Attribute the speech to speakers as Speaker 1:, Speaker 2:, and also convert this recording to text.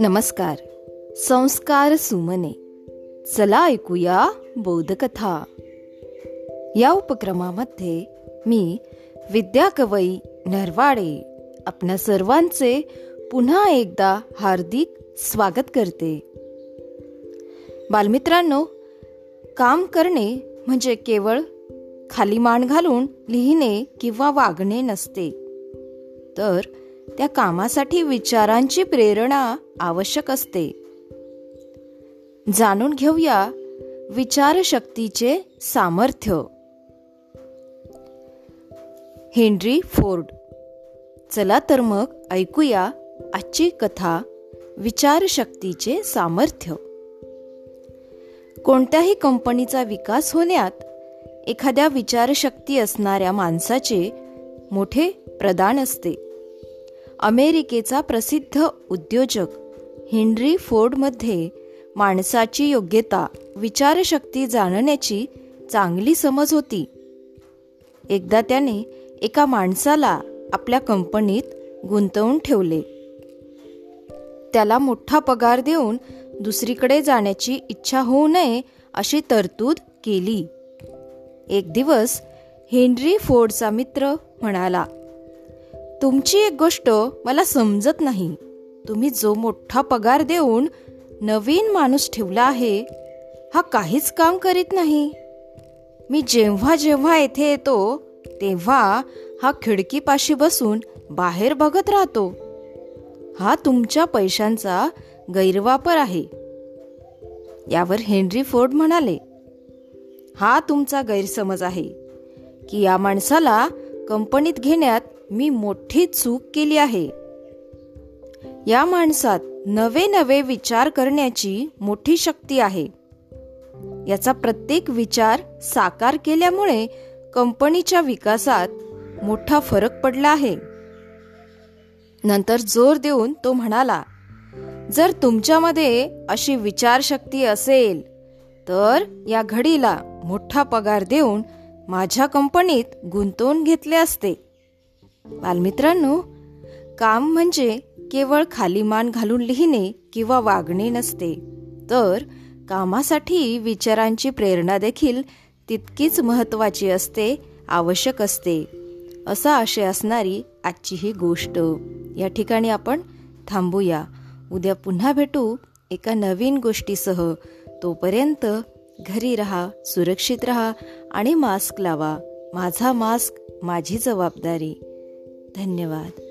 Speaker 1: नमस्कार. संस्कार सुमने. चला ऐकूया बोधकथा. या उपक्रमामध्ये मी विद्या कवई नरवाडे आपल्या सर्वांचे पुन्हा एकदा हार्दिक स्वागत करते. बालमित्रांनो काम करणे म्हणजे केवळ खाली मान घालून लिहिणे किंवा वागणे नसते. तर त्या कामासाठी विचारांची प्रेरणा आवश्यक असते. जाणून घेऊया विचारशक्तीचे सामर्थ्य. Henry Ford. चला तर मग ऐकूया आजची कथा विचारशक्तीचे सामर्थ्य. कोणत्याही कंपनीचा विकास होण्यात एखाद्या विचारशक्ती असणाऱ्या माणसाचे मोठे प्रदान असते. अमेरिकेचा प्रसिद्ध उद्योजक हेनरी फोर्डमध्ये माणसाची योग्यता विचारशक्ती जाणण्याची चांगली समज होती. एकदा त्याने एका माणसाला आपल्या कंपनीत गुंतवून ठेवले. त्याला मोठा पगार देऊन दुसरीकडे जाण्याची इच्छा होऊ नये अशी तरतूद केली. एक दिवस हेनरी फोर्डचा मित्र म्हणाला तुमची एक गोष्ट मला समजत नाही. तुम्ही जो मोठा पगार देऊन नवीन माणूस ठेवला आहे हा काहीच काम करीत नाही. मी जेव्हा जेव्हा येथे येतो तेव्हा हा खिडकीपाशी बसून बाहेर बघत राहतो. हा तुमच्या पैशांचा गैरवापर आहे. यावर हेनरी फोर्ड म्हणाले हा तुमचा गैरसमज आहे की या माणसाला कंपनीत घेण्यात मी मोठी चूक केली आहे. या माणसात नवे नवे विचार करण्याची मोठी शक्ती आहे. याचा प्रत्येक विचार साकार केल्यामुळे कंपनीच्या विकासात मोठा फरक पडला आहे. नंतर जोर देऊन तो म्हणाला जर तुमच्यामध्ये अशी विचारशक्ती असेल तर या घडीला मोठा पगार देऊन माझ्या कंपनीत गुंतवून घेतले असते. बालमित्रांनो काम म्हणजे केवळ खाली मान घालून लिहिणे किंवा वागणे नसते तर कामासाठी विचारांची प्रेरणा देखील तितकीच महत्वाची असते आवश्यक असते असा आशय असणारी आजची ही गोष्ट. या ठिकाणी आपण थांबूया. उद्या पुन्हा भेटू एका नवीन गोष्टीसह. तोपर्यंत घरी रहा सुरक्षित रहा आणि मास्क लावा. माझा मास्क माझी जबाबदारी. धन्यवाद.